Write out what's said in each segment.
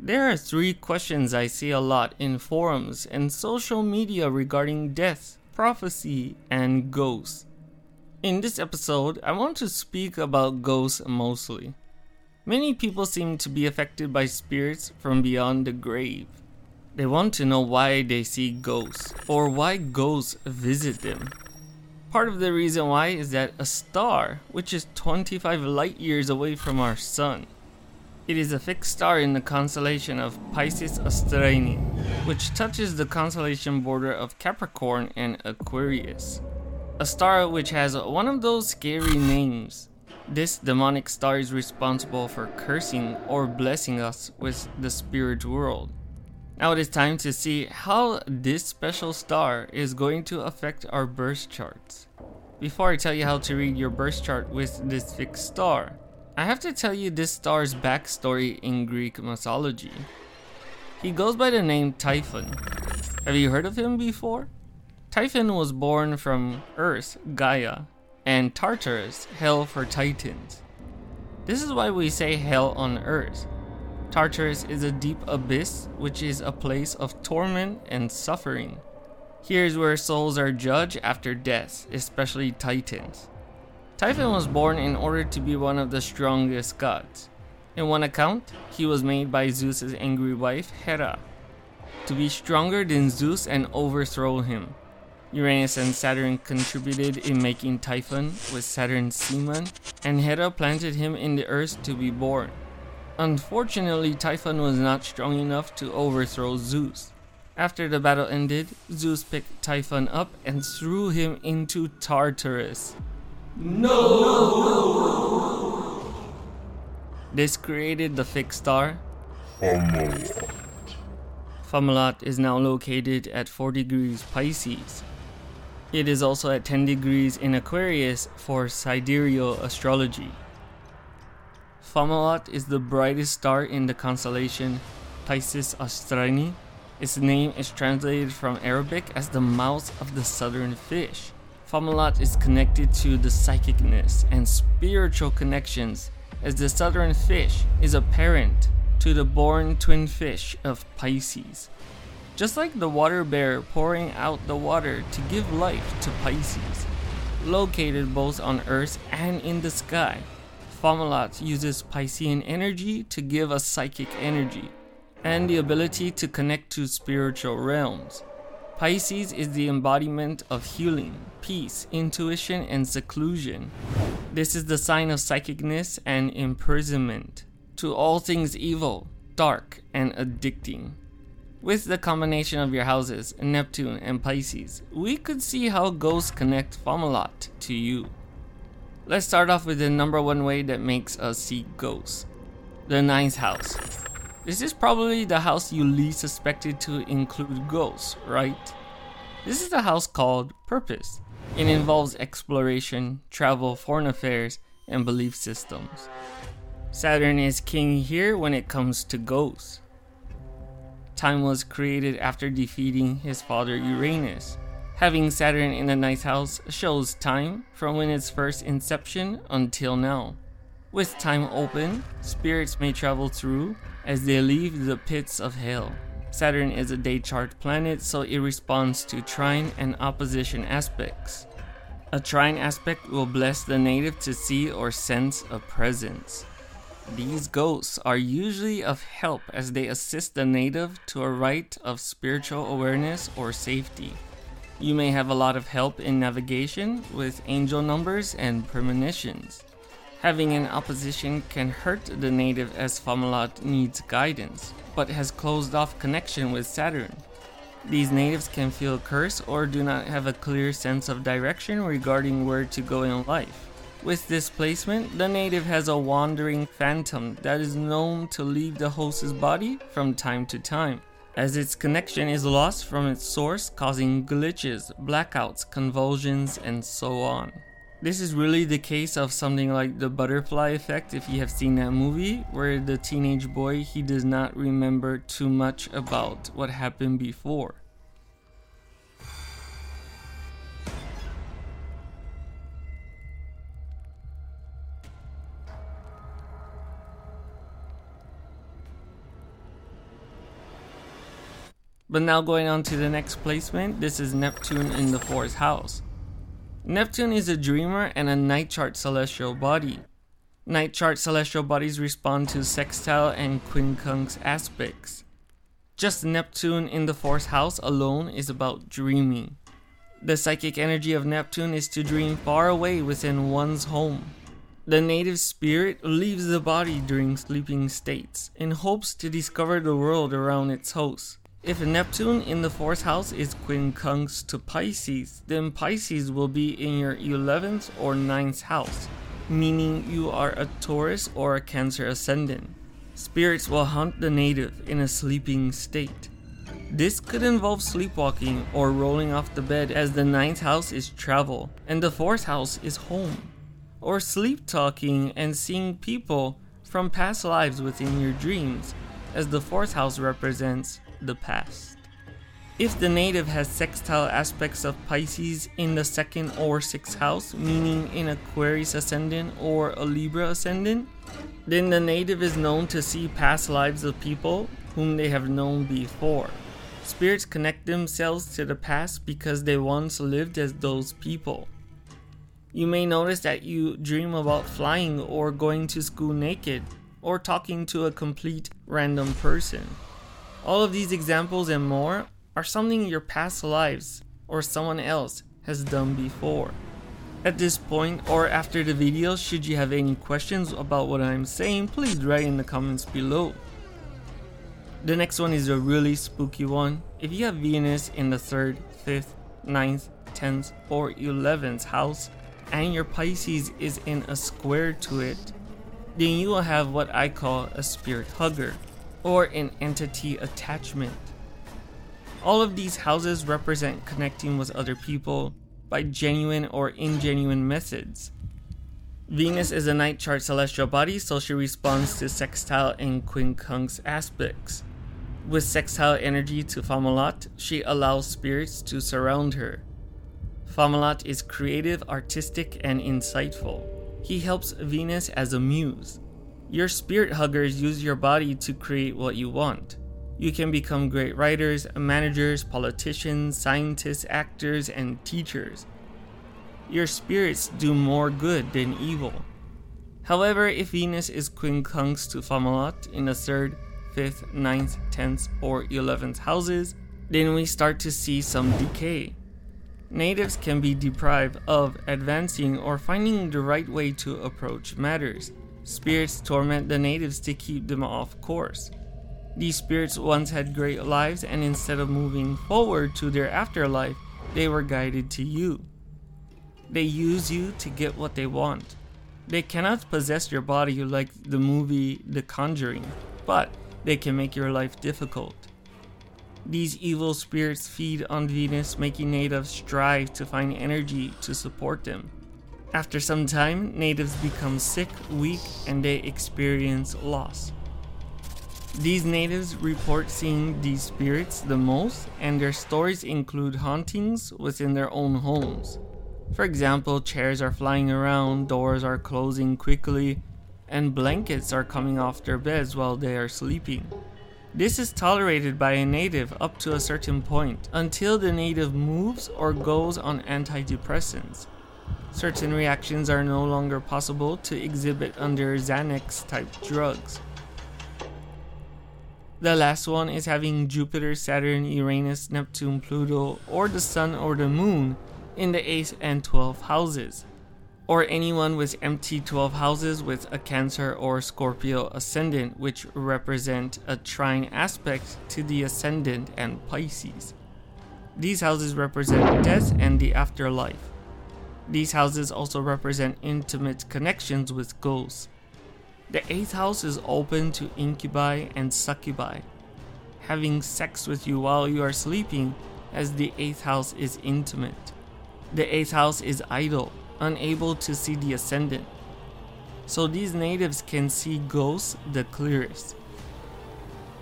There are three questions I see a lot in forums and social media regarding death, prophecy, and ghosts. In this episode, I want to speak about ghosts mostly. Many people seem to be affected by spirits from beyond the grave. They want to know why they see ghosts or why ghosts visit them. Part of the reason why is that a star, which is 25 light years away from our sun, it is a fixed star in the constellation of Piscis Australis, which touches the constellation border of Capricorn and Aquarius. A star which has one of those scary names. This demonic star is responsible for cursing or blessing us with the spirit world. Now it is time to see how this special star is going to affect our birth charts. Before I tell you how to read your birth chart with this fixed star, I have to tell you this star's backstory in Greek mythology. He goes by the name Typhon. Have you heard of him before? Typhon was born from Earth, Gaia, and Tartarus, hell for Titans. This is why we say hell on Earth. Tartarus is a deep abyss, which is a place of torment and suffering. Here is where souls are judged after death, especially Titans. Typhon was born in order to be one of the strongest gods. In one account, he was made by Zeus's angry wife, Hera, to be stronger than Zeus and overthrow him. Uranus and Saturn contributed in making Typhon with Saturn's semen, and Hera planted him in the earth to be born. Unfortunately, Typhon was not strong enough to overthrow Zeus. After the battle ended, Zeus picked Typhon up and threw him into Tartarus. No! This created the fixed star. Fomalhaut. Fomalhaut is now located at 4 degrees Pisces. It is also at 10 degrees in Aquarius for sidereal astrology. Fomalhaut is the brightest star in the constellation Piscis Australis. Its name is translated from Arabic as the mouth of the southern fish. Fomalhaut is connected to the psychicness and spiritual connections, as the southern fish is a parent to the born twin fish of Pisces. Just like the water bear pouring out the water to give life to Pisces, located both on Earth and in the sky, Fomalhaut uses Piscean energy to give us psychic energy and the ability to connect to spiritual realms. Pisces is the embodiment of healing, peace, intuition, and seclusion. This is the sign of psychicness and imprisonment to all things evil, dark, and addicting. With the combination of your houses, Neptune and Pisces, we could see how ghosts connect Fomalhaut to you. Let's start off with the number one way that makes us see ghosts the ninth house. This is probably the house you least suspected to include ghosts, right? This is a house called Purpose. It involves exploration, travel, foreign affairs, and belief systems. Saturn is king here when it comes to ghosts. Time was created after defeating his father Uranus. Having Saturn in the ninth house shows time from when its first inception until now. With time open, spirits may travel through as they leave the pits of hell. Saturn is a day chart planet, so it responds to trine and opposition aspects. A trine aspect will bless the native to see or sense a presence. These ghosts are usually of help as they assist the native to a rite of spiritual awareness or safety. You may have a lot of help in navigation with angel numbers and premonitions. Having an opposition can hurt the native as Fomalhaut needs guidance, but has closed off connection with Saturn. These natives can feel cursed or do not have a clear sense of direction regarding where to go in life. With this placement, the native has a wandering phantom that is known to leave the host's body from time to time, as its connection is lost from its source, causing glitches, blackouts, convulsions, and so on. This is really the case of something like the butterfly effect if you have seen that movie where the teenage boy he does not remember too much about what happened before. But now going on to the next placement, this is Neptune in the fourth house. Neptune is a dreamer and a night chart celestial body. Night chart celestial bodies respond to sextile and quincunx aspects. Just Neptune in the fourth house alone is about dreaming. The psychic energy of Neptune is to dream far away within one's home. The native spirit leaves the body during sleeping states in hopes to discover the world around its host. If Neptune in the fourth house is quincunx to Pisces, then Pisces will be in your 11th or 9th house, meaning you are a Taurus or a Cancer ascendant. Spirits will haunt the native in a sleeping state. This could involve sleepwalking or rolling off the bed as the ninth house is travel and the fourth house is home. Or sleep talking and seeing people from past lives within your dreams as the fourth house represents the past. If the native has sextile aspects of Pisces in the second or sixth house, meaning in Aquarius ascendant or a Libra ascendant, then the native is known to see past lives of people whom they have known before. Spirits connect themselves to the past because they once lived as those people. You may notice that you dream about flying or going to school naked or talking to a complete random person. All of these examples and more are something your past lives or someone else has done before. At this point or after the video, should you have any questions about what I'm saying, please write in the comments below. The next one is a really spooky one. If you have Venus in the 3rd, 5th, 9th, 10th, or 11th house, and your Pisces is in a square to it, then you will have what I call a spirit hugger or an entity attachment. All of these houses represent connecting with other people by genuine or ingenuine methods. Venus is a night chart celestial body, so she responds to sextile and quincunx aspects. With sextile energy to Fomalhaut, she allows spirits to surround her. Fomalhaut is creative, artistic, and insightful. He helps Venus as a muse. Your spirit huggers use your body to create what you want. You can become great writers, managers, politicians, scientists, actors, and teachers. Your spirits do more good than evil. However, if Venus is quincunx to Fomalhaut in the 3rd, 5th, 9th, 10th, or 11th houses, then we start to see some decay. Natives can be deprived of advancing or finding the right way to approach matters. Spirits torment the natives to keep them off course. These spirits once had great lives, and instead of moving forward to their afterlife, they were guided to you. They use you to get what they want. They cannot possess your body like the movie The Conjuring, but they can make your life difficult. These evil spirits feed on Venus, making natives strive to find energy to support them. After some time, natives become sick, weak, and they experience loss. These natives report seeing these spirits the most, and their stories include hauntings within their own homes. For example, chairs are flying around, doors are closing quickly, and blankets are coming off their beds while they are sleeping. This is tolerated by a native up to a certain point, until the native moves or goes on antidepressants. Certain reactions are no longer possible to exhibit under Xanax type drugs. The last one is having Jupiter, Saturn, Uranus, Neptune, Pluto, or the Sun or the Moon in the 8th and 12th houses. Or anyone with empty 12 houses with a Cancer or Scorpio ascendant, which represent a trine aspect to the ascendant and Pisces. These houses represent death and the afterlife. These houses also represent intimate connections with ghosts. The eighth house is open to incubi and succubi, having sex with you while you are sleeping, as the eighth house is intimate. The eighth house is idle, unable to see the ascendant. So these natives can see ghosts the clearest.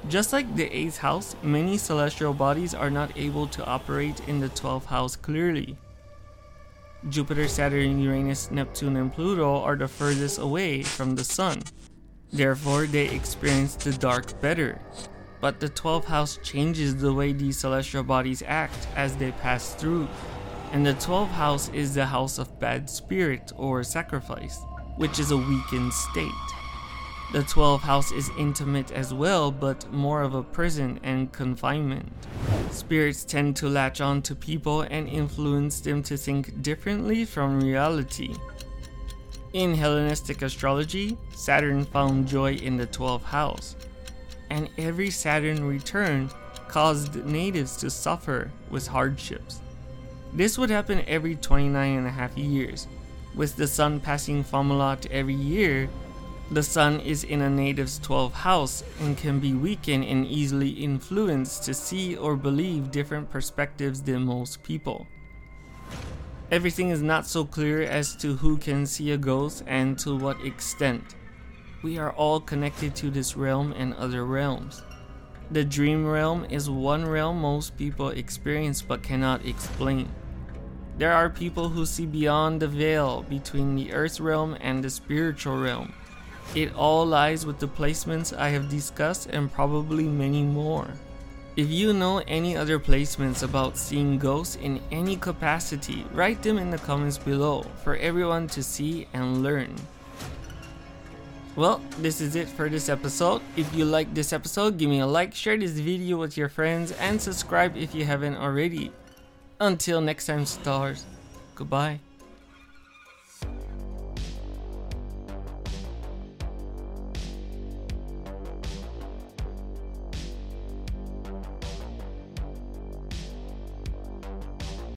Just like the 8th house, many celestial bodies are not able to operate in the 12th house clearly. Jupiter, Saturn, Uranus, Neptune, and Pluto are the furthest away from the Sun. Therefore, they experience the dark better. but the 12th house changes the way these celestial bodies act as they pass through. And the 12th house is the house of bad spirit or sacrifice, which is a weakened state. The 12th house is intimate as well, but more of a prison and confinement. Spirits tend to latch on to people and influence them to think differently from reality. In Hellenistic astrology, Saturn found joy in the 12th house, and every Saturn return caused natives to suffer with hardships. This would happen every 29 and a half years. With the sun passing Fomalhaut every year, the sun is in a native's 12th house and can be weakened and easily influenced to see or believe different perspectives than most people. Everything is not so clear as to who can see a ghost and to what extent. We are all connected to this realm and other realms. The dream realm is one realm most people experience but cannot explain. There are people who see beyond the veil between the earth realm and the spiritual realm it all lies with the placements I have discussed and probably many more. If you know any other placements about seeing ghosts in any capacity, write them in the comments below for everyone to see and learn. Well, this is it for this episode. If you like this episode, give me a like, share this video with your friends, and subscribe if you haven't already. Until next time, stars. Goodbye.